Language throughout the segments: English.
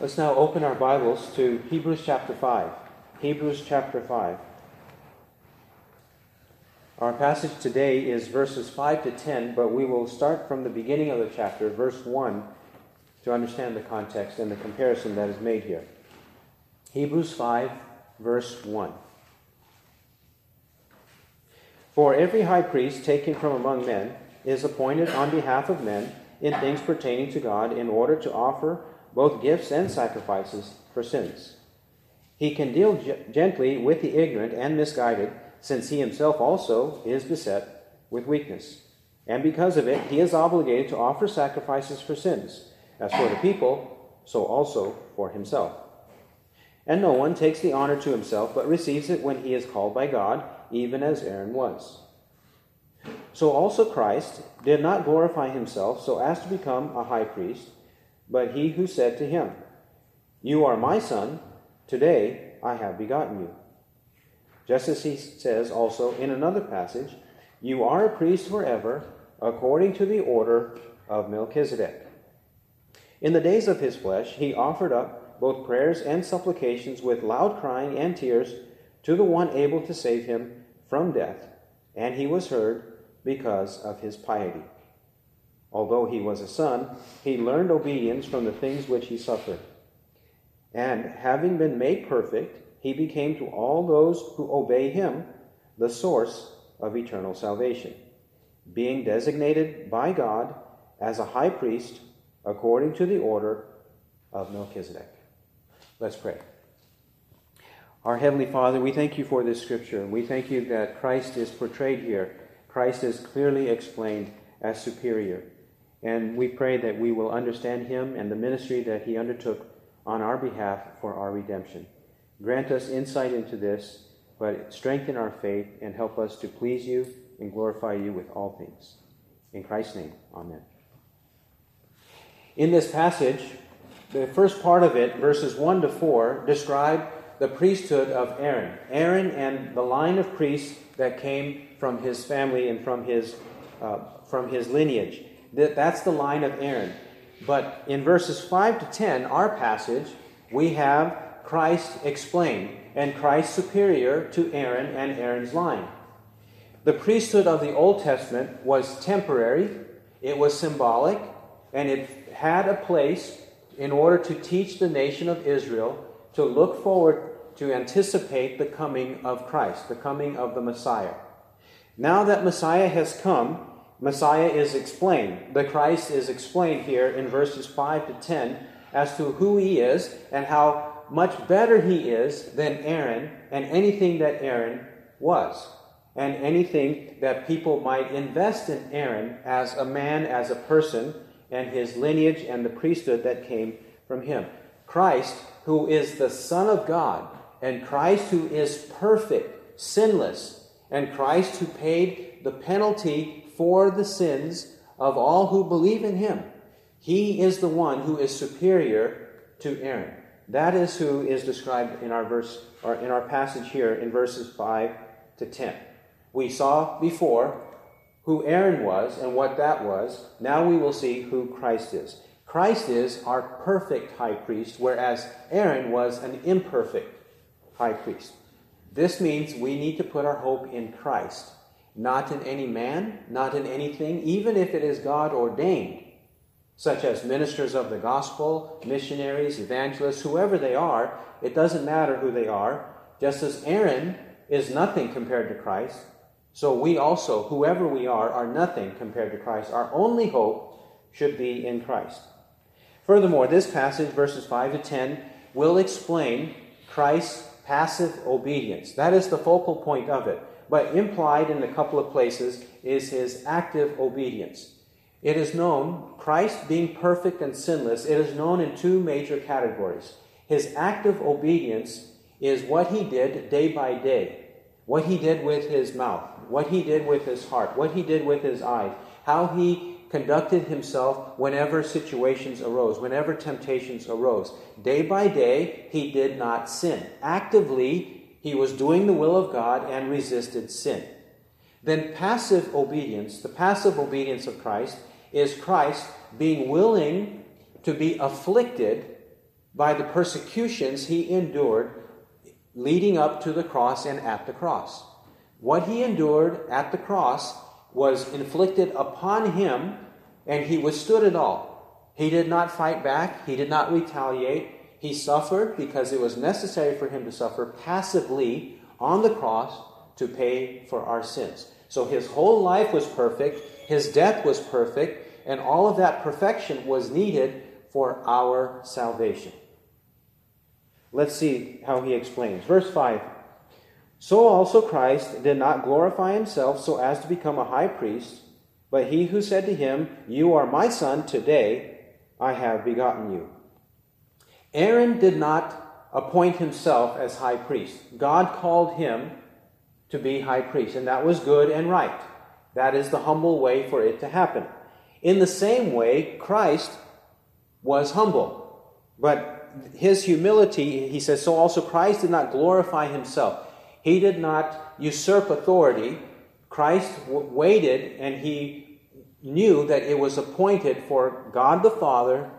Let's now open our Bibles to Hebrews chapter 5. Hebrews chapter 5. Our passage today is verses 5 to 10, but we will start from the beginning of the chapter, verse 1, to understand the context and the comparison that is made here. Hebrews 5, verse 1. For every high priest taken from among men is appointed on behalf of men in things pertaining to God in order to offer both gifts and sacrifices for sins. He can deal gently with the ignorant and misguided, since he himself also is beset with weakness. And because of it, he is obligated to offer sacrifices for sins, as for the people, so also for himself. And no one takes the honor to himself, but receives it when he is called by God, even as Aaron was. So also Christ did not glorify himself so as to become a high priest but he who said to him, You are my son, today I have begotten you. Just as he says also in another passage, You are a priest forever, according to the order of Melchizedek. In the days of his flesh, he offered up both prayers and supplications with loud crying and tears to the one able to save him from death, and he was heard because of his piety. Although he was a son, he learned obedience from the things which he suffered. And having been made perfect, he became to all those who obey him the source of eternal salvation, being designated by God as a high priest according to the order of Melchizedek. Let's pray. Our Heavenly Father, we thank you for this scripture. We thank you that Christ is portrayed here. Christ is clearly explained as superior. And we pray that we will understand him and the ministry that he undertook on our behalf for our redemption. Grant us insight into this, but strengthen our faith and help us to please you and glorify you with all things. In Christ's name, amen. In this passage, the first part of it, verses 1 to 4, describe the priesthood of Aaron. Aaron and the line of priests that came from his family and from his, uh, from his lineage. That's the line of Aaron. But in verses 5 to 10, our passage, we have Christ explained and Christ superior to Aaron and Aaron's line. The priesthood of the Old Testament was temporary, it was symbolic, and it had a place in order to teach the nation of Israel to look forward to anticipate the coming of Christ, the coming of the Messiah. Now that Messiah has come, Messiah is explained. The Christ is explained here in verses 5 to 10 as to who he is and how much better he is than Aaron and anything that Aaron was, and anything that people might invest in Aaron as a man, as a person, and his lineage and the priesthood that came from him. Christ, who is the Son of God, and Christ, who is perfect, sinless, and Christ, who paid the penalty for the sins of all who believe in him. He is the one who is superior to Aaron. That is who is described in our verse or in our passage here in verses 5 to 10. We saw before who Aaron was and what that was. Now we will see who Christ is. Christ is our perfect high priest, whereas Aaron was an imperfect high priest. This means we need to put our hope in Christ not in any man, not in anything, even if it is God ordained, such as ministers of the gospel, missionaries, evangelists, whoever they are, it doesn't matter who they are. Just as Aaron is nothing compared to Christ, so we also, whoever we are, are nothing compared to Christ. Our only hope should be in Christ. Furthermore, this passage, verses 5 to 10, will explain Christ's passive obedience. That is the focal point of it but implied in a couple of places is his active obedience. It is known, Christ being perfect and sinless, it is known in two major categories. His active obedience is what he did day by day, what he did with his mouth, what he did with his heart, what he did with his eyes, how he conducted himself whenever situations arose, whenever temptations arose. Day by day, he did not sin. Actively, he was doing the will of God and resisted sin. Then passive obedience, the passive obedience of Christ, is Christ being willing to be afflicted by the persecutions he endured leading up to the cross and at the cross. What he endured at the cross was inflicted upon him, and he withstood it all. He did not fight back, he did not retaliate. He suffered because it was necessary for him to suffer passively on the cross to pay for our sins. So his whole life was perfect, his death was perfect, and all of that perfection was needed for our salvation. Let's see how he explains. Verse 5 So also Christ did not glorify himself so as to become a high priest, but he who said to him, You are my son, today I have begotten you. Aaron did not appoint himself as high priest. God called him to be high priest, and that was good and right. That is the humble way for it to happen. In the same way, Christ was humble. But his humility, he says, so also Christ did not glorify himself. He did not usurp authority. Christ waited and he knew that it was appointed for God the Father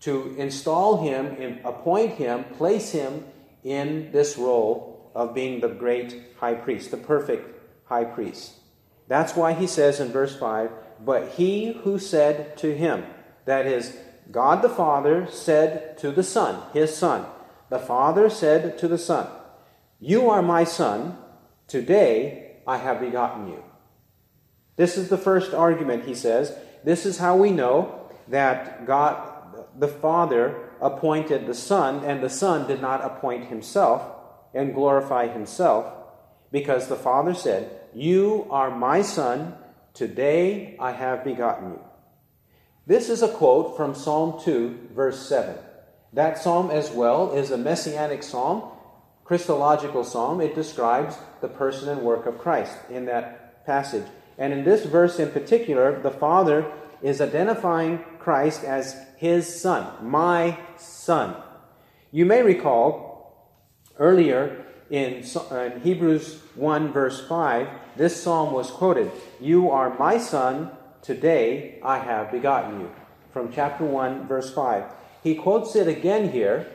to install him and appoint him, place him in this role of being the great high priest, the perfect high priest. That's why he says in verse 5 But he who said to him, that is, God the Father said to the Son, his Son, the Father said to the Son, You are my Son, today I have begotten you. This is the first argument, he says. This is how we know that God the Father appointed the Son, and the Son did not appoint himself and glorify himself, because the Father said, You are my Son, today I have begotten you. This is a quote from Psalm 2, verse 7. That psalm, as well, is a messianic psalm, Christological psalm. It describes the person and work of Christ in that passage. And in this verse in particular, the Father is identifying Christ as his son, my son. You may recall earlier in, in Hebrews 1, verse 5, this psalm was quoted You are my son, today I have begotten you. From chapter 1, verse 5. He quotes it again here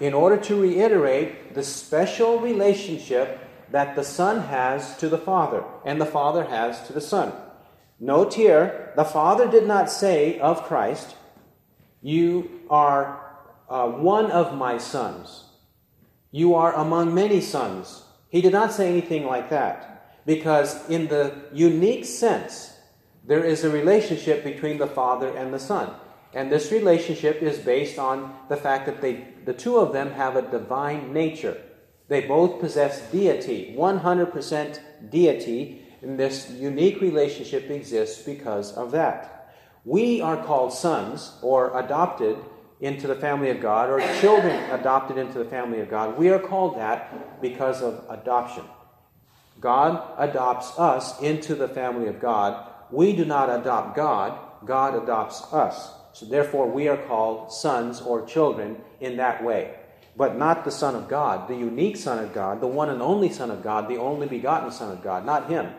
in order to reiterate the special relationship that the Son has to the Father and the Father has to the Son. Note here, the Father did not say of Christ, You are uh, one of my sons. You are among many sons. He did not say anything like that because, in the unique sense, there is a relationship between the Father and the Son. And this relationship is based on the fact that they, the two of them have a divine nature. They both possess deity, 100% deity, and this unique relationship exists because of that. We are called sons or adopted into the family of God or children adopted into the family of God. We are called that because of adoption. God adopts us into the family of God. We do not adopt God, God adopts us. So therefore, we are called sons or children in that way. But not the Son of God, the unique Son of God, the one and only Son of God, the only begotten Son of God, not Him.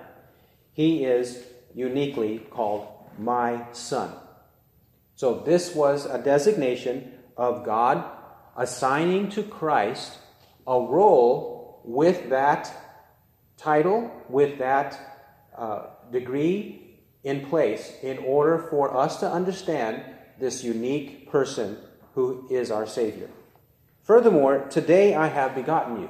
He is uniquely called my son. So this was a designation of God assigning to Christ a role with that title, with that uh, degree in place in order for us to understand this unique person who is our Savior. Furthermore, today I have begotten you.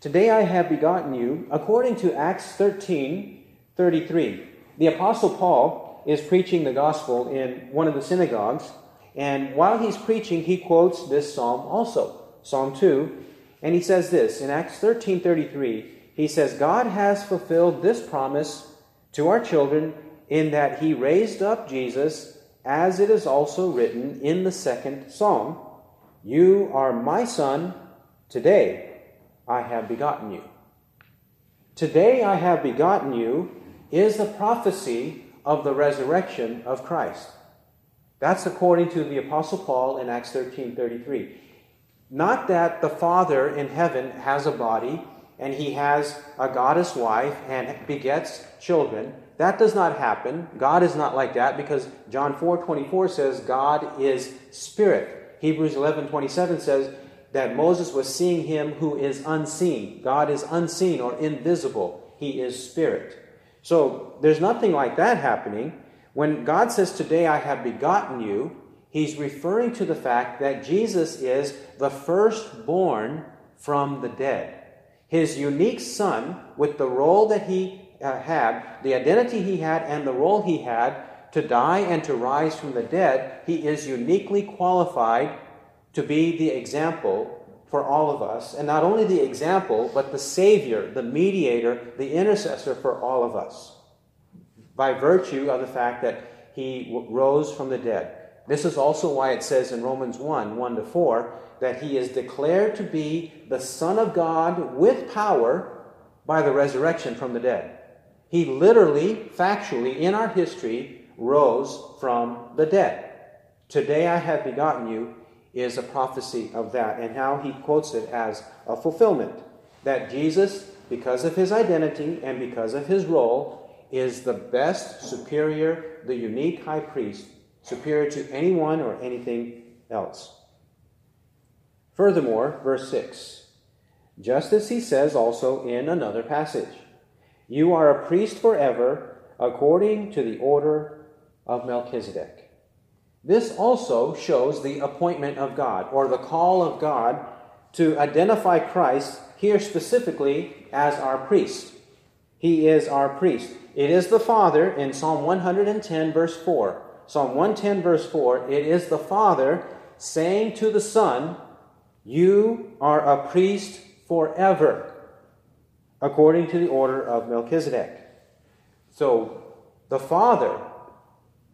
Today I have begotten you, according to Acts 13, 33. The Apostle Paul is preaching the gospel in one of the synagogues, and while he's preaching, he quotes this psalm also, Psalm 2, and he says this in Acts 13 33. He says, God has fulfilled this promise to our children in that he raised up Jesus, as it is also written in the second psalm You are my son, today I have begotten you. Today I have begotten you is the prophecy of the resurrection of Christ. That's according to the Apostle Paul in Acts 13 33. Not that the Father in heaven has a body and he has a goddess wife and begets children. That does not happen. God is not like that because John 4 24 says God is spirit. Hebrews 11:27 says that Moses was seeing him who is unseen. God is unseen or invisible. He is spirit. So there's nothing like that happening. When God says, Today I have begotten you, he's referring to the fact that Jesus is the firstborn from the dead. His unique son, with the role that he uh, had, the identity he had, and the role he had to die and to rise from the dead, he is uniquely qualified to be the example for all of us. And not only the example, but the Savior, the mediator, the intercessor for all of us. By virtue of the fact that he rose from the dead. This is also why it says in Romans 1 1 to 4 that he is declared to be the Son of God with power by the resurrection from the dead. He literally, factually, in our history, rose from the dead. Today I have begotten you is a prophecy of that, and how he quotes it as a fulfillment. That Jesus, because of his identity and because of his role, is the best, superior, the unique high priest, superior to anyone or anything else. Furthermore, verse 6 just as he says also in another passage, You are a priest forever, according to the order of Melchizedek. This also shows the appointment of God, or the call of God to identify Christ here specifically as our priest. He is our priest. It is the Father in Psalm 110, verse 4. Psalm 110, verse 4, it is the Father saying to the Son, You are a priest forever, according to the order of Melchizedek. So the Father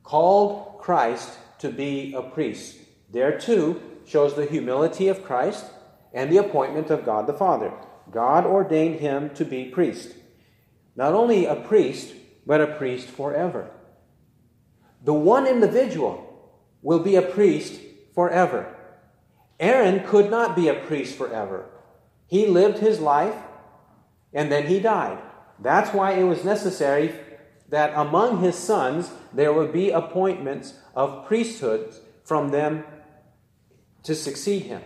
called Christ to be a priest. There too shows the humility of Christ and the appointment of God the Father. God ordained him to be priest. Not only a priest, but a priest forever. The one individual will be a priest forever. Aaron could not be a priest forever. He lived his life and then he died. That's why it was necessary that among his sons there would be appointments of priesthoods from them to succeed him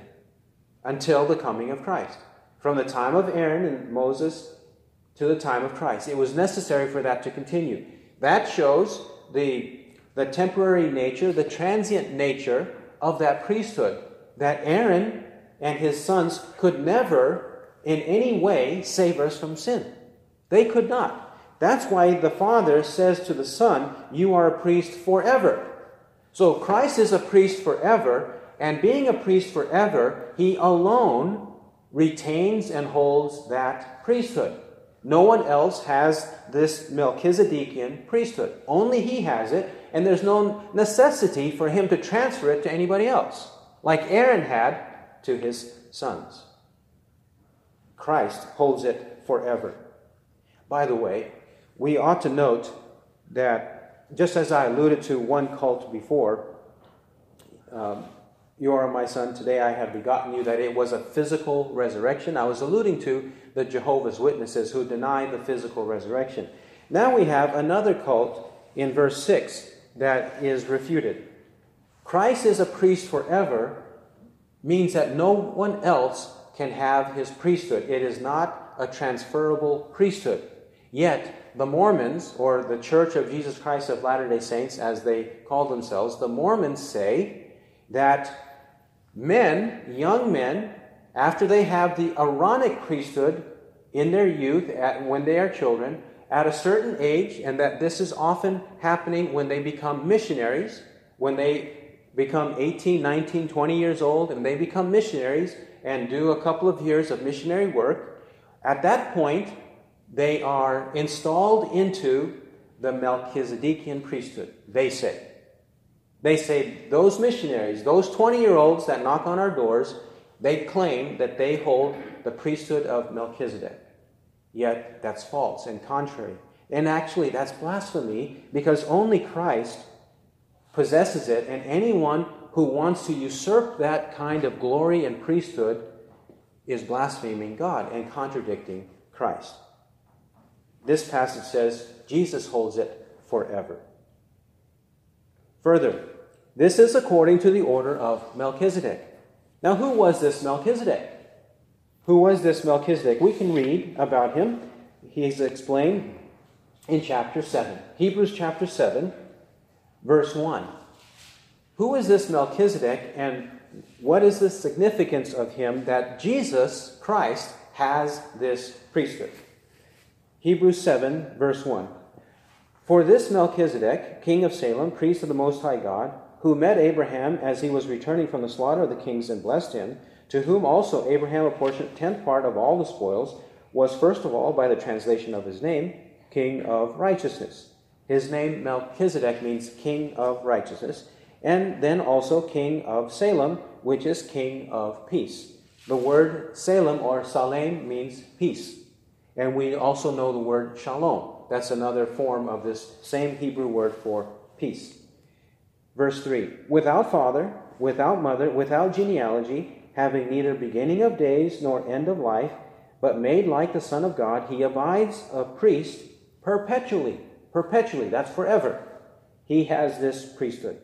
until the coming of Christ. From the time of Aaron and Moses to the time of Christ. It was necessary for that to continue. That shows the, the temporary nature, the transient nature of that priesthood. That Aaron and his sons could never, in any way, save us from sin. They could not. That's why the Father says to the Son, You are a priest forever. So Christ is a priest forever, and being a priest forever, he alone retains and holds that priesthood. No one else has this Melchizedekian priesthood. Only he has it, and there's no necessity for him to transfer it to anybody else, like Aaron had to his sons. Christ holds it forever. By the way, we ought to note that, just as I alluded to one cult before, um, you are my son, today I have begotten you, that it was a physical resurrection. I was alluding to the Jehovah's Witnesses who deny the physical resurrection. Now we have another cult in verse 6 that is refuted. Christ is a priest forever means that no one else can have his priesthood. It is not a transferable priesthood. Yet, the Mormons, or the Church of Jesus Christ of Latter day Saints, as they call themselves, the Mormons say that men, young men, after they have the Aaronic priesthood in their youth, at, when they are children, at a certain age, and that this is often happening when they become missionaries, when they become 18, 19, 20 years old and they become missionaries and do a couple of years of missionary work, at that point, they are installed into the Melchizedekian priesthood, they say. They say those missionaries, those 20 year olds that knock on our doors, they claim that they hold the priesthood of Melchizedek. Yet that's false and contrary. And actually, that's blasphemy because only Christ possesses it, and anyone who wants to usurp that kind of glory and priesthood is blaspheming God and contradicting Christ. This passage says Jesus holds it forever. Further, This is according to the order of Melchizedek. Now, who was this Melchizedek? Who was this Melchizedek? We can read about him. He's explained in chapter 7. Hebrews chapter 7, verse 1. Who is this Melchizedek and what is the significance of him that Jesus Christ has this priesthood? Hebrews 7, verse 1. For this Melchizedek, king of Salem, priest of the Most High God, who met Abraham as he was returning from the slaughter of the kings and blessed him, to whom also Abraham apportioned tenth part of all the spoils, was first of all, by the translation of his name, king of righteousness. His name Melchizedek means king of righteousness, and then also king of Salem, which is king of peace. The word Salem or Salem means peace. And we also know the word shalom. That's another form of this same Hebrew word for peace. Verse 3 Without father, without mother, without genealogy, having neither beginning of days nor end of life, but made like the Son of God, he abides a priest perpetually. Perpetually, that's forever. He has this priesthood.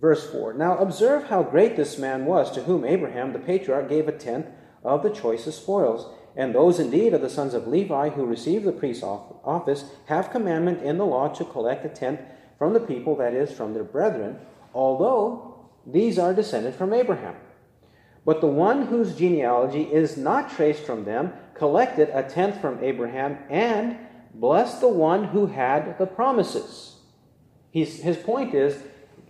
Verse 4 Now observe how great this man was, to whom Abraham the patriarch gave a tenth of the choicest spoils. And those indeed of the sons of Levi who receive the priest's office have commandment in the law to collect a tenth from the people, that is, from their brethren, although these are descended from Abraham. But the one whose genealogy is not traced from them collected a tenth from Abraham and blessed the one who had the promises. He's, his point is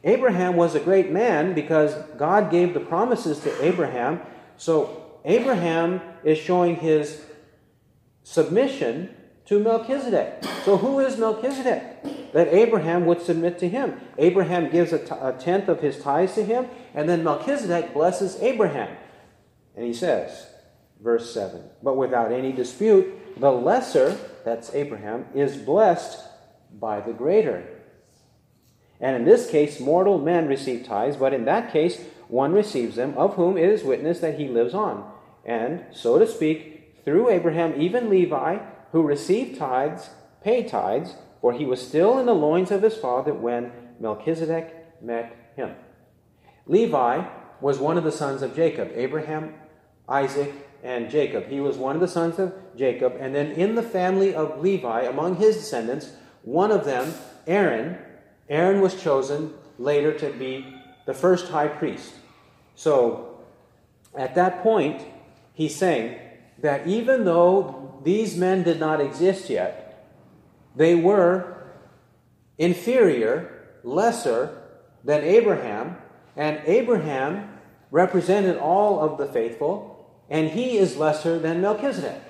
Abraham was a great man because God gave the promises to Abraham. So Abraham is showing his submission to Melchizedek. So, who is Melchizedek? That Abraham would submit to him. Abraham gives a, t- a tenth of his tithes to him, and then Melchizedek blesses Abraham. And he says, verse 7 But without any dispute, the lesser, that's Abraham, is blessed by the greater. And in this case, mortal men receive tithes, but in that case, one receives them, of whom it is witness that he lives on. And, so to speak, through Abraham, even Levi, who received tithes, paid tithes, for he was still in the loins of his father when Melchizedek met him. Levi was one of the sons of Jacob, Abraham, Isaac, and Jacob. He was one of the sons of Jacob, and then in the family of Levi, among his descendants, one of them, Aaron, Aaron was chosen later to be the first high priest. So, at that point, he's saying that even though these men did not exist yet, they were inferior, lesser than Abraham, and Abraham represented all of the faithful, and he is lesser than Melchizedek.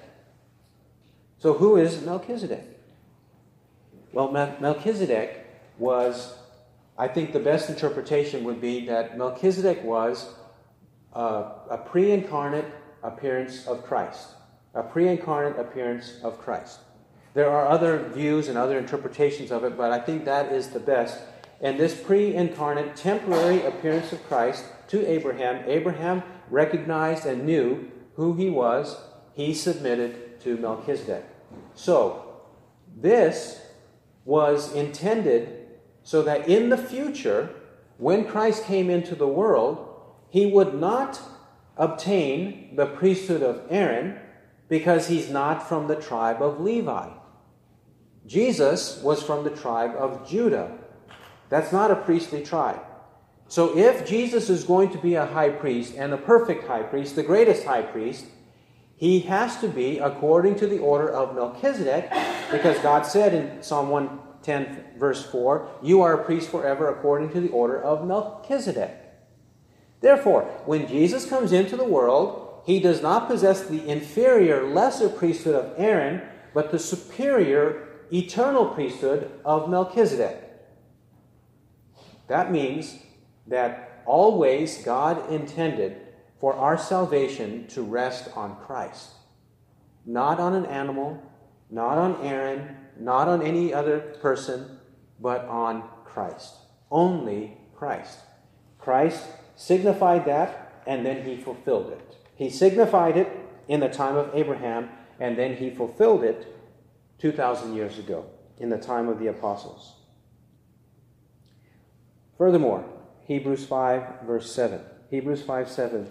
So, who is Melchizedek? Well, Melchizedek was, I think the best interpretation would be that Melchizedek was uh, a, a pre incarnate appearance of Christ. A pre incarnate appearance of Christ. There are other views and other interpretations of it, but I think that is the best. And this pre incarnate temporary appearance of Christ to Abraham, Abraham recognized and knew who he was. He submitted to Melchizedek. So, this was intended so that in the future, when Christ came into the world, he would not obtain the priesthood of Aaron because he's not from the tribe of Levi. Jesus was from the tribe of Judah. That's not a priestly tribe. So if Jesus is going to be a high priest and a perfect high priest, the greatest high priest, he has to be according to the order of Melchizedek because God said in Psalm 1 10, verse 4, You are a priest forever according to the order of Melchizedek. Therefore, when Jesus comes into the world, he does not possess the inferior, lesser priesthood of Aaron, but the superior, eternal priesthood of Melchizedek. That means that always God intended for our salvation to rest on Christ, not on an animal, not on Aaron, not on any other person, but on Christ. Only Christ. Christ signified that, and then he fulfilled it. He signified it in the time of Abraham, and then he fulfilled it 2,000 years ago in the time of the apostles. Furthermore, Hebrews 5, verse 7. Hebrews 5, 7.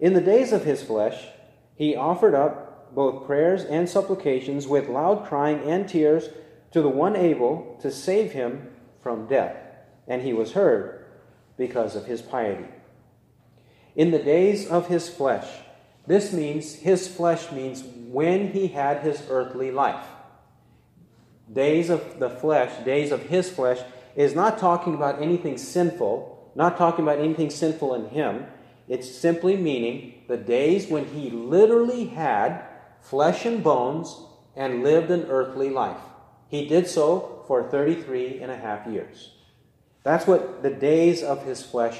In the days of his flesh, he offered up both prayers and supplications with loud crying and tears to the one able to save him from death. And he was heard because of his piety. In the days of his flesh, this means, his flesh means when he had his earthly life. Days of the flesh, days of his flesh, is not talking about anything sinful, not talking about anything sinful in him. It's simply meaning the days when he literally had flesh and bones and lived an earthly life. He did so for 33 and a half years. That's what the days of his flesh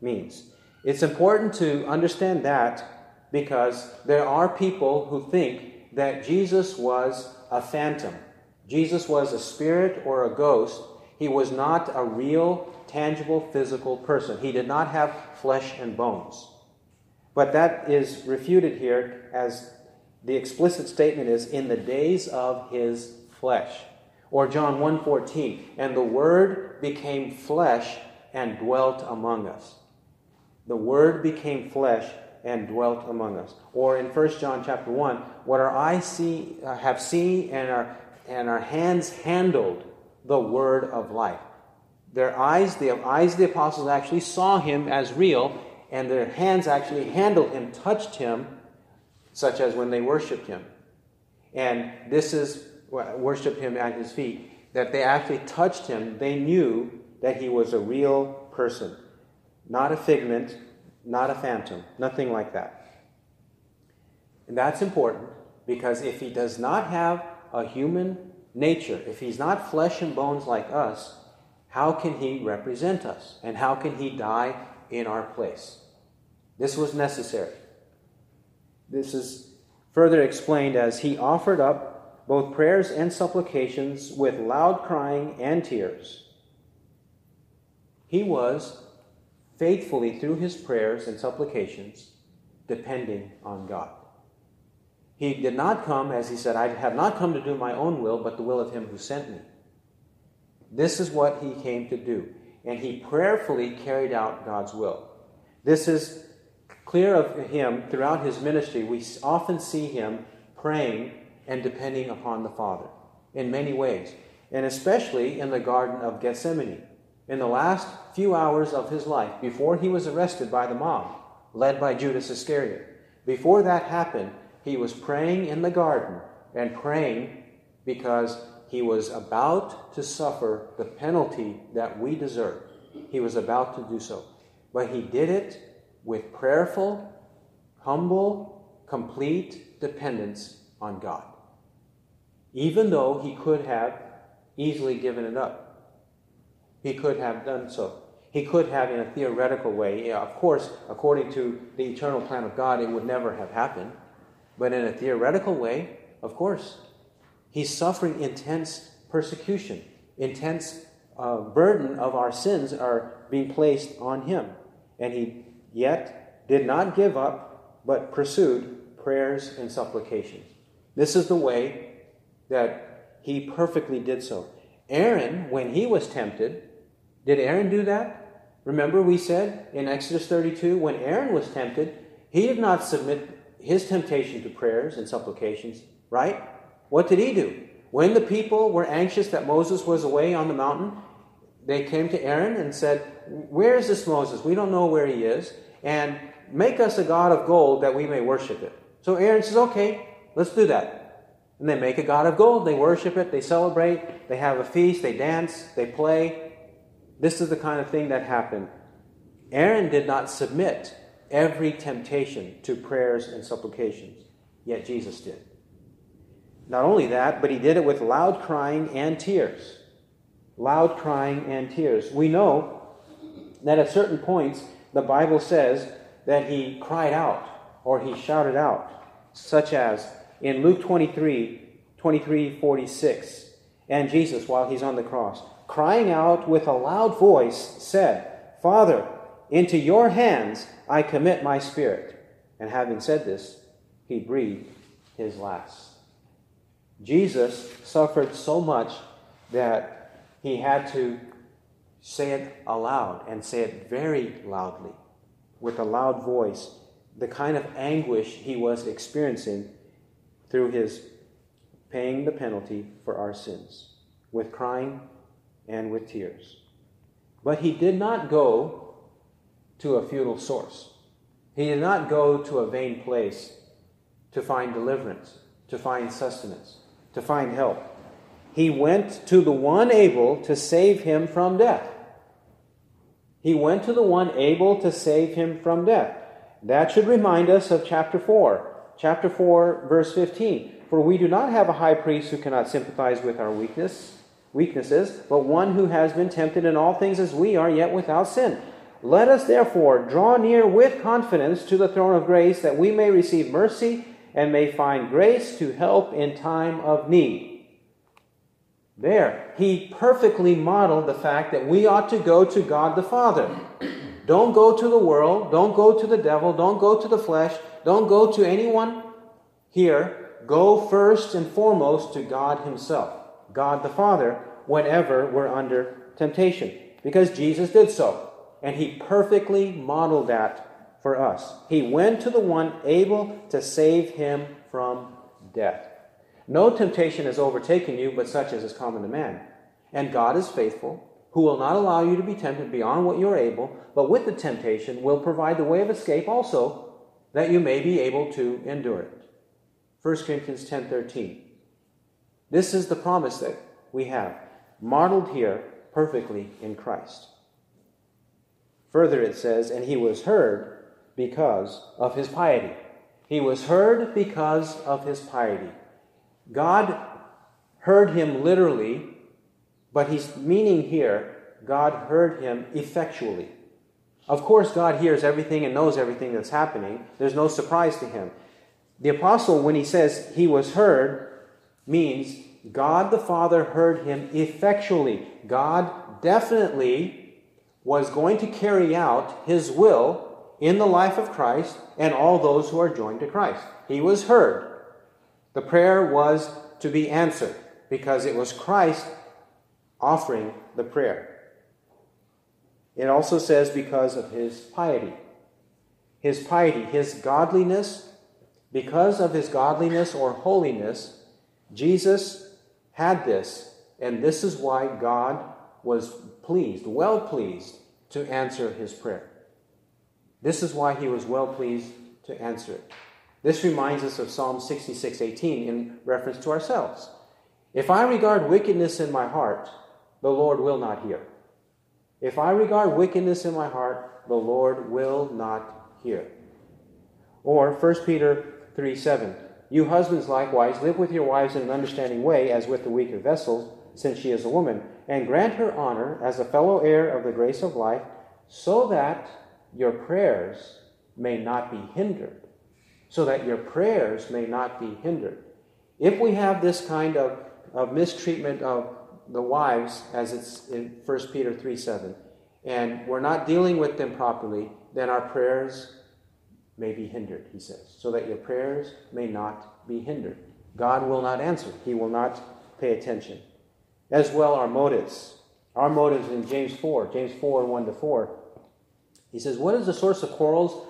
means. It's important to understand that because there are people who think that Jesus was a phantom. Jesus was a spirit or a ghost. He was not a real, tangible, physical person. He did not have flesh and bones. But that is refuted here as the explicit statement is in the days of his flesh. Or John 1:14, and the word became flesh and dwelt among us. The word became flesh and dwelt among us. Or in 1 John chapter 1, what our eyes see uh, have seen and our and our hands handled the word of life. Their eyes, the eyes of the apostles actually saw him as real, and their hands actually handled him, touched him, such as when they worshiped him. And this is worship him at his feet. That they actually touched him, they knew that he was a real person, not a figment, not a phantom, nothing like that. And that's important because if he does not have a human nature, if he's not flesh and bones like us, how can he represent us? And how can he die in our place? This was necessary. This is further explained as he offered up both prayers and supplications with loud crying and tears. He was faithfully, through his prayers and supplications, depending on God. He did not come, as he said, I have not come to do my own will, but the will of him who sent me. This is what he came to do. And he prayerfully carried out God's will. This is clear of him throughout his ministry. We often see him praying and depending upon the Father in many ways, and especially in the Garden of Gethsemane. In the last few hours of his life, before he was arrested by the mob, led by Judas Iscariot, before that happened, he was praying in the garden and praying because he was about to suffer the penalty that we deserve. He was about to do so. But he did it with prayerful, humble, complete dependence on God. Even though he could have easily given it up, he could have done so. He could have, in a theoretical way, of course, according to the eternal plan of God, it would never have happened. But in a theoretical way, of course, he's suffering intense persecution, intense uh, burden of our sins are being placed on him. And he yet did not give up, but pursued prayers and supplications. This is the way that he perfectly did so. Aaron, when he was tempted, did Aaron do that? Remember, we said in Exodus 32, when Aaron was tempted, he did not submit his temptation to prayers and supplications, right? What did he do? When the people were anxious that Moses was away on the mountain, they came to Aaron and said, Where is this Moses? We don't know where he is. And make us a god of gold that we may worship it. So Aaron says, Okay, let's do that. And they make a god of gold. They worship it. They celebrate. They have a feast. They dance. They play. This is the kind of thing that happened. Aaron did not submit every temptation to prayers and supplications, yet Jesus did. Not only that, but he did it with loud crying and tears. Loud crying and tears. We know that at certain points, the Bible says that he cried out or he shouted out, such as in Luke 23 23 46. And Jesus, while he's on the cross, crying out with a loud voice, said, Father, into your hands I commit my spirit. And having said this, he breathed his last. Jesus suffered so much that he had to say it aloud and say it very loudly with a loud voice the kind of anguish he was experiencing through his paying the penalty for our sins with crying and with tears. But he did not go to a futile source. He did not go to a vain place to find deliverance, to find sustenance, to find help. He went to the one able to save him from death. He went to the one able to save him from death. That should remind us of chapter 4. Chapter 4, verse 15. For we do not have a high priest who cannot sympathize with our weakness, weaknesses, but one who has been tempted in all things as we are, yet without sin. Let us therefore draw near with confidence to the throne of grace that we may receive mercy and may find grace to help in time of need. There, he perfectly modeled the fact that we ought to go to God the Father. Don't go to the world, don't go to the devil, don't go to the flesh, don't go to anyone here. Go first and foremost to God Himself, God the Father, whenever we're under temptation. Because Jesus did so. And He perfectly modeled that for us. He went to the one able to save him from death. No temptation has overtaken you but such as is common to man. And God is faithful, who will not allow you to be tempted beyond what you are able, but with the temptation will provide the way of escape also, that you may be able to endure it. 1 Corinthians 10:13. This is the promise that we have, modeled here perfectly in Christ. Further it says, and he was heard because of his piety. He was heard because of his piety. God heard him literally, but he's meaning here, God heard him effectually. Of course, God hears everything and knows everything that's happening. There's no surprise to him. The apostle, when he says he was heard, means God the Father heard him effectually. God definitely was going to carry out his will in the life of Christ and all those who are joined to Christ. He was heard. The prayer was to be answered because it was Christ offering the prayer. It also says because of his piety. His piety, his godliness, because of his godliness or holiness, Jesus had this, and this is why God was pleased, well pleased, to answer his prayer. This is why he was well pleased to answer it. This reminds us of Psalm 66:18 in reference to ourselves. If I regard wickedness in my heart, the Lord will not hear. If I regard wickedness in my heart, the Lord will not hear. Or 1 Peter 3 7. You husbands likewise live with your wives in an understanding way, as with the weaker vessels, since she is a woman, and grant her honor as a fellow heir of the grace of life, so that your prayers may not be hindered so that your prayers may not be hindered. If we have this kind of, of mistreatment of the wives, as it's in 1 Peter 3 7, and we're not dealing with them properly, then our prayers may be hindered, he says, so that your prayers may not be hindered. God will not answer, he will not pay attention. As well, our motives. Our motives in James 4, James 4 1 to 4. He says, What is the source of quarrels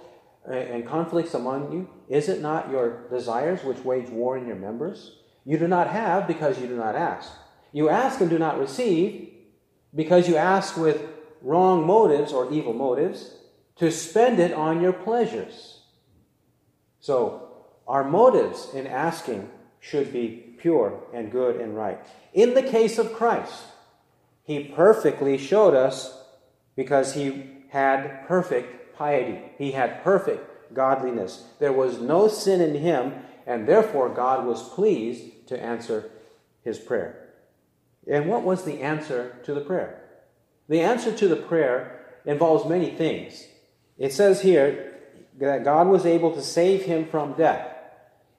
and conflicts among you? Is it not your desires which wage war in your members? You do not have because you do not ask. You ask and do not receive because you ask with wrong motives or evil motives to spend it on your pleasures. So, our motives in asking should be pure and good and right. In the case of Christ, he perfectly showed us because he had perfect piety. He had perfect godliness. There was no sin in him, and therefore God was pleased to answer his prayer. And what was the answer to the prayer? The answer to the prayer involves many things. It says here that God was able to save him from death.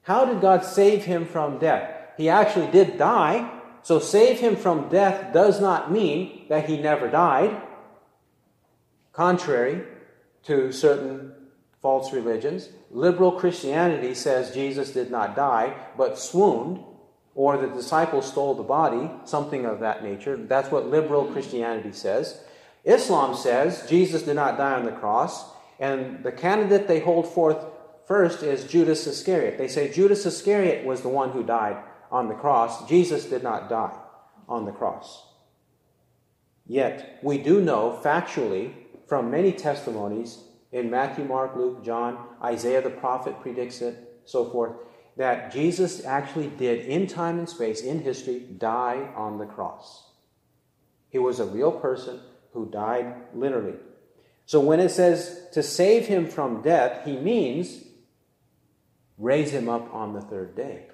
How did God save him from death? He actually did die, so save him from death does not mean that he never died. Contrary to certain false religions. Liberal Christianity says Jesus did not die, but swooned, or the disciples stole the body, something of that nature. That's what liberal Christianity says. Islam says Jesus did not die on the cross, and the candidate they hold forth first is Judas Iscariot. They say Judas Iscariot was the one who died on the cross. Jesus did not die on the cross. Yet, we do know factually from many testimonies in Matthew, Mark, Luke, John, Isaiah the prophet predicts it, so forth, that Jesus actually did, in time and space, in history, die on the cross. He was a real person who died literally. So when it says to save him from death, he means raise him up on the third day.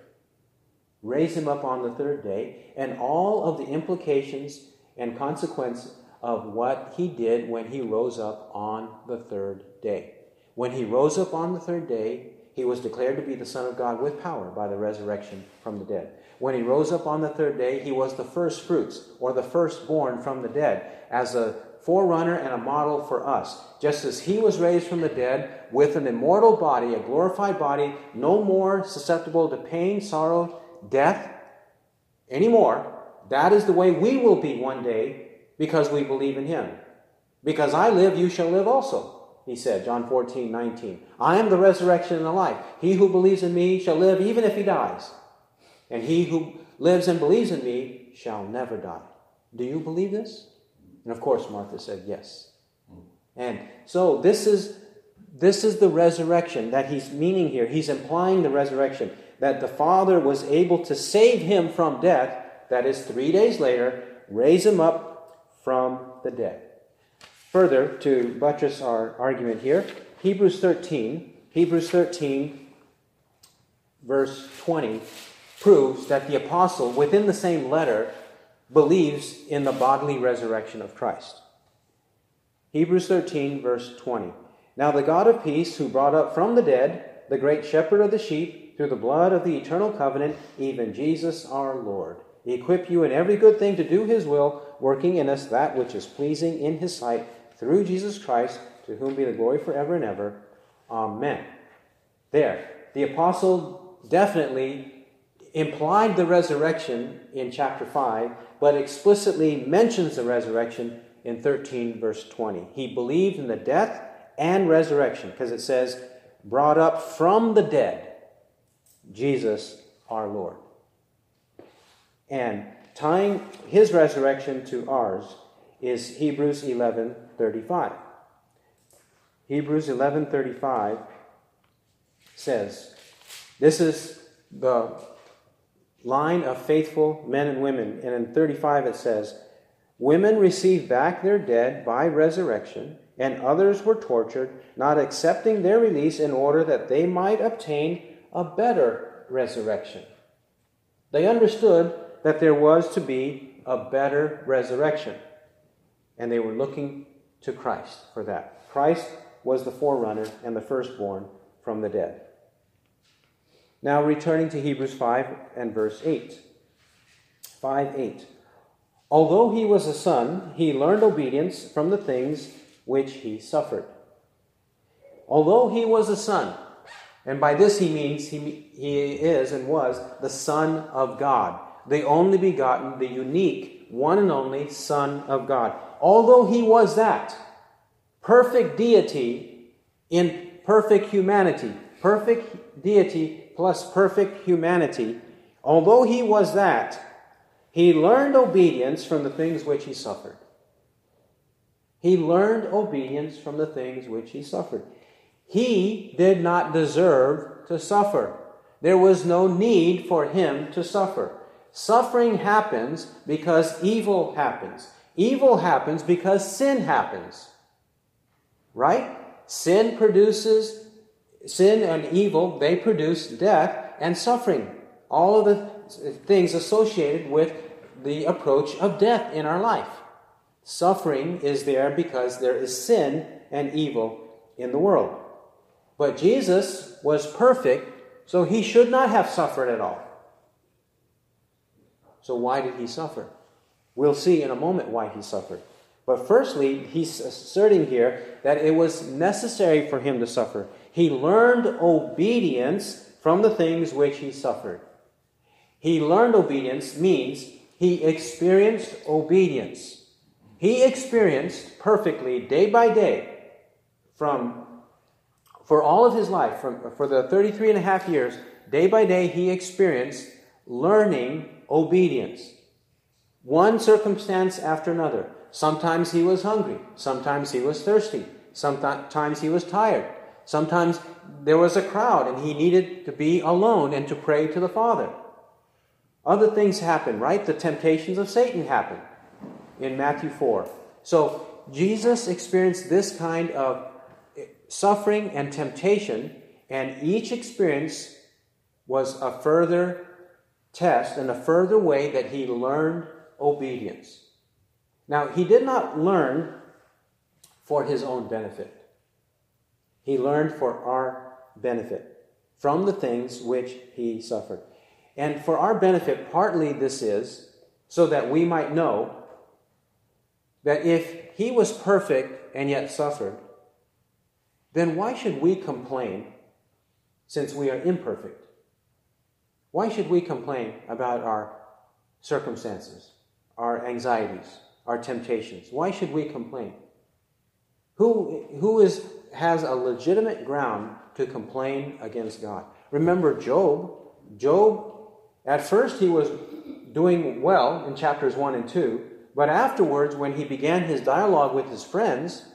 Raise him up on the third day, and all of the implications and consequences of what he did when he rose up on the third day. When he rose up on the third day, he was declared to be the Son of God with power by the resurrection from the dead. When he rose up on the third day, he was the first fruits, or the firstborn from the dead, as a forerunner and a model for us. Just as he was raised from the dead with an immortal body, a glorified body, no more susceptible to pain, sorrow, death anymore, that is the way we will be one day because we believe in him. Because I live, you shall live also, he said, John 14, 19. I am the resurrection and the life. He who believes in me shall live even if he dies. And he who lives and believes in me shall never die. Do you believe this? And of course, Martha said yes. And so this is this is the resurrection that he's meaning here. He's implying the resurrection that the Father was able to save him from death, that is, three days later, raise him up from the dead. Further, to buttress our argument here, Hebrews 13, Hebrews 13, verse 20, proves that the apostle, within the same letter, believes in the bodily resurrection of Christ. Hebrews 13, verse 20. Now the God of peace, who brought up from the dead the great shepherd of the sheep, through the blood of the eternal covenant, even Jesus our Lord, equip you in every good thing to do his will, working in us that which is pleasing in his sight, through Jesus Christ, to whom be the glory forever and ever. Amen. There. The apostle definitely implied the resurrection in chapter 5, but explicitly mentions the resurrection in 13, verse 20. He believed in the death and resurrection, because it says, brought up from the dead, Jesus our Lord. And tying his resurrection to ours is Hebrews 11:35. Hebrews 11:35 says, this is the line of faithful men and women. And in 35 it says, Women received back their dead by resurrection, and others were tortured, not accepting their release in order that they might obtain a better resurrection. They understood that there was to be a better resurrection, and they were looking to Christ for that. Christ was the forerunner and the firstborn from the dead. Now, returning to Hebrews 5 and verse 8. 5 8. Although he was a son, he learned obedience from the things which he suffered. Although he was a son, and by this he means he, he is and was the Son of God, the only begotten, the unique, one and only Son of God. Although he was that, perfect deity in perfect humanity, perfect deity plus perfect humanity, although he was that, he learned obedience from the things which he suffered. He learned obedience from the things which he suffered. He did not deserve to suffer. There was no need for him to suffer. Suffering happens because evil happens. Evil happens because sin happens. Right? Sin produces sin and evil, they produce death and suffering. All of the things associated with the approach of death in our life. Suffering is there because there is sin and evil in the world. But Jesus was perfect, so he should not have suffered at all. So, why did he suffer? We'll see in a moment why he suffered. But firstly, he's asserting here that it was necessary for him to suffer. He learned obedience from the things which he suffered. He learned obedience means he experienced obedience. He experienced perfectly, day by day, from for all of his life, from, for the 33 and a half years, day by day, he experienced learning obedience. One circumstance after another. Sometimes he was hungry. Sometimes he was thirsty. Sometimes he was tired. Sometimes there was a crowd and he needed to be alone and to pray to the Father. Other things happen, right? The temptations of Satan happen in Matthew 4. So Jesus experienced this kind of suffering and temptation, and each experience was a further test and a further way that he learned obedience. Now, he did not learn for his own benefit. He learned for our benefit from the things which he suffered. And for our benefit, partly this is so that we might know that if he was perfect and yet suffered, then why should we complain since we are imperfect? Why should we complain about our circumstances, our anxieties, our temptations? Why should we complain? Who, who is, has a legitimate ground to complain against God? Remember Job. Job, at first, he was doing well in chapters 1 and 2, but afterwards, when he began his dialogue with his friends,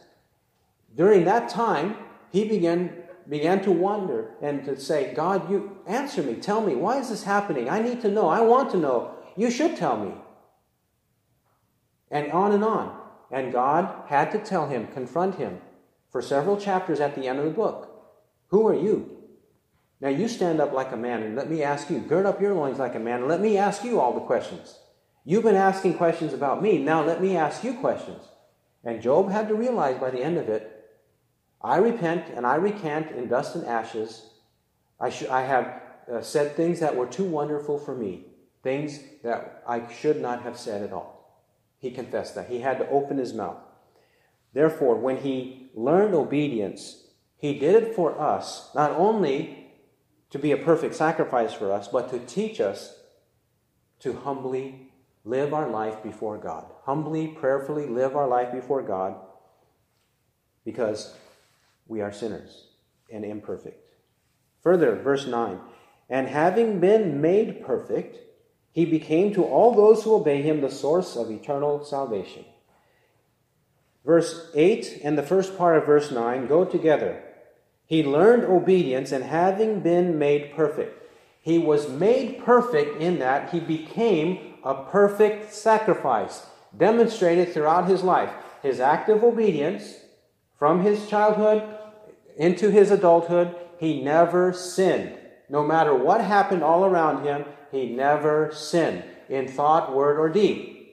during that time, he began, began to wonder and to say, God, you answer me. Tell me, why is this happening? I need to know. I want to know. You should tell me. And on and on. And God had to tell him, confront him for several chapters at the end of the book. Who are you? Now you stand up like a man and let me ask you, gird up your loins like a man and let me ask you all the questions. You've been asking questions about me. Now let me ask you questions. And Job had to realize by the end of it I repent and I recant in dust and ashes. I, sh- I have uh, said things that were too wonderful for me, things that I should not have said at all. He confessed that. He had to open his mouth. Therefore, when he learned obedience, he did it for us, not only to be a perfect sacrifice for us, but to teach us to humbly live our life before God. Humbly, prayerfully live our life before God because we are sinners and imperfect. Further, verse 9 And having been made perfect, he became to all those who obey him the source of eternal salvation. Verse 8 and the first part of verse 9 go together. He learned obedience and having been made perfect. He was made perfect in that he became a perfect sacrifice, demonstrated throughout his life. His active obedience from his childhood into his adulthood, he never sinned. No matter what happened all around him, he never sinned in thought, word, or deed.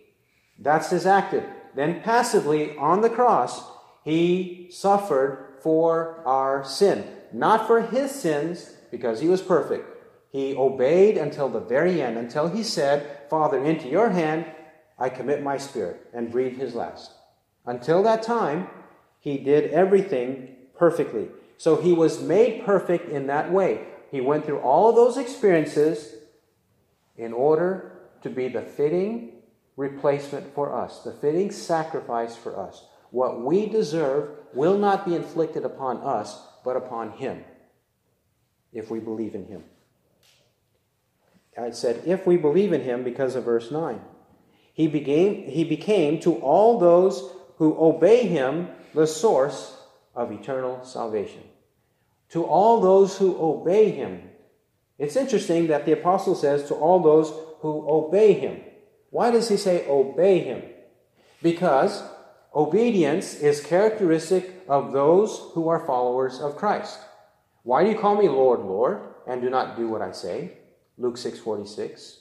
That's his active. Then passively on the cross, he suffered for our sin. Not for his sins, because he was perfect. He obeyed until the very end, until he said, Father, into your hand I commit my spirit, and breathed his last. Until that time, he did everything perfectly. So he was made perfect in that way. He went through all those experiences in order to be the fitting replacement for us, the fitting sacrifice for us. What we deserve will not be inflicted upon us, but upon him, if we believe in him. I said, if we believe in him because of verse 9. He became, he became to all those who obey him the source of eternal salvation. To all those who obey him. It's interesting that the apostle says to all those who obey him. Why does he say obey him? Because obedience is characteristic of those who are followers of Christ. Why do you call me Lord, Lord, and do not do what I say? Luke 6:46.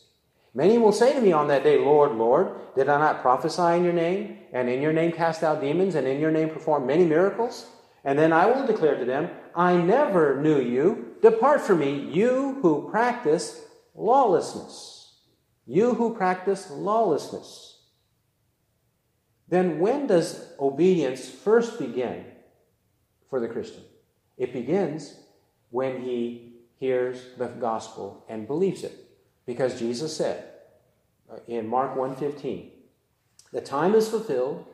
Many will say to me on that day, Lord, Lord, did I not prophesy in your name, and in your name cast out demons, and in your name perform many miracles? And then I will declare to them, I never knew you. Depart from me, you who practice lawlessness. You who practice lawlessness. Then when does obedience first begin for the Christian? It begins when he hears the gospel and believes it. Because Jesus said uh, in Mark 1:15, "The time is fulfilled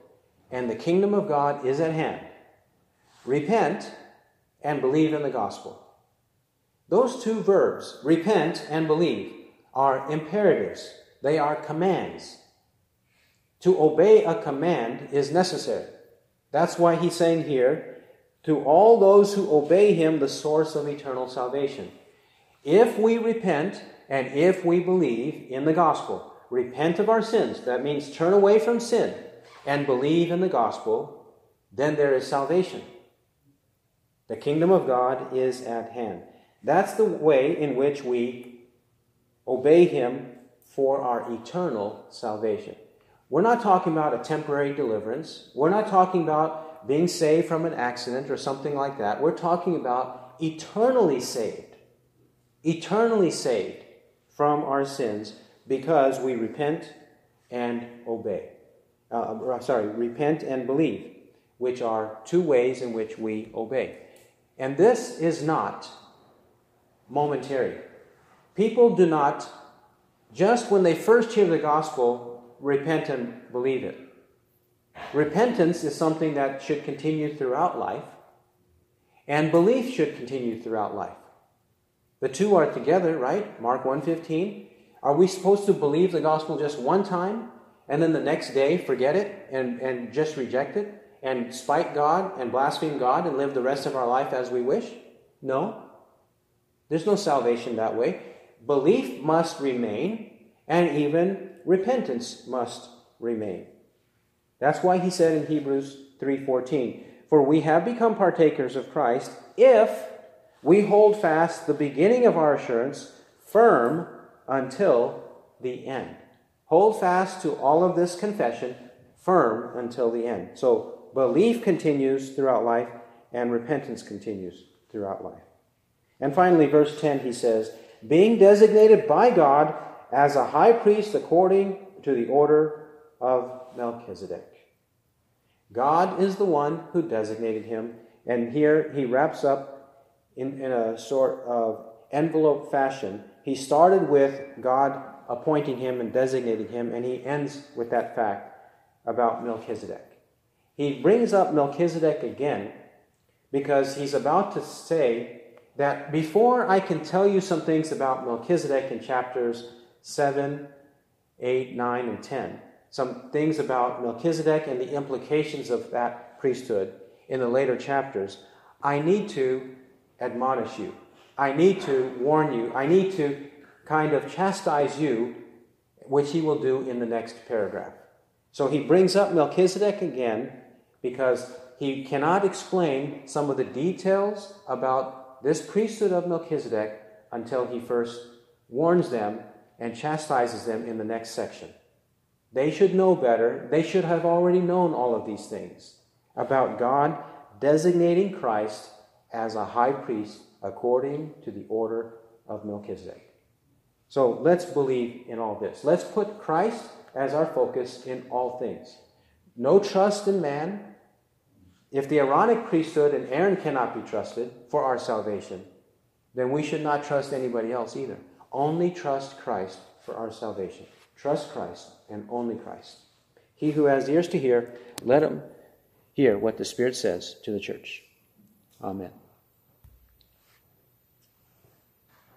and the kingdom of God is at hand. Repent and believe in the gospel. Those two verbs, repent and believe, are imperatives, they are commands. To obey a command is necessary. That's why he's saying here, to all those who obey him, the source of eternal salvation. If we repent and if we believe in the gospel, repent of our sins, that means turn away from sin and believe in the gospel, then there is salvation. The kingdom of God is at hand. That's the way in which we obey Him for our eternal salvation. We're not talking about a temporary deliverance. We're not talking about being saved from an accident or something like that. We're talking about eternally saved. Eternally saved from our sins because we repent and obey. Uh, uh, sorry, repent and believe, which are two ways in which we obey. And this is not momentary. People do not, just when they first hear the gospel, repent and believe it. Repentance is something that should continue throughout life, and belief should continue throughout life. The two are together, right? Mark 1:15. Are we supposed to believe the gospel just one time and then the next day forget it and, and just reject it and spite God and blaspheme God and live the rest of our life as we wish? No. There's no salvation that way. Belief must remain, and even repentance must remain. That's why he said in Hebrews 3:14, "For we have become partakers of Christ if we hold fast the beginning of our assurance firm until the end." Hold fast to all of this confession firm until the end. So belief continues throughout life and repentance continues throughout life. And finally, verse 10, he says, being designated by God as a high priest according to the order of Melchizedek. God is the one who designated him. And here he wraps up in, in a sort of envelope fashion. He started with God appointing him and designating him, and he ends with that fact about Melchizedek. He brings up Melchizedek again because he's about to say that before I can tell you some things about Melchizedek in chapters 7, 8, 9, and 10, some things about Melchizedek and the implications of that priesthood in the later chapters, I need to admonish you. I need to warn you. I need to kind of chastise you, which he will do in the next paragraph. So he brings up Melchizedek again because he cannot explain some of the details about this priesthood of Melchizedek until he first warns them and chastises them in the next section. They should know better. They should have already known all of these things about God designating Christ as a high priest according to the order of Melchizedek. So let's believe in all this. Let's put Christ as our focus in all things. No trust in man, if the Aaronic priesthood and Aaron cannot be trusted for our salvation, then we should not trust anybody else either. Only trust Christ for our salvation. Trust Christ and only Christ. He who has ears to hear, let him hear what the Spirit says to the church. Amen.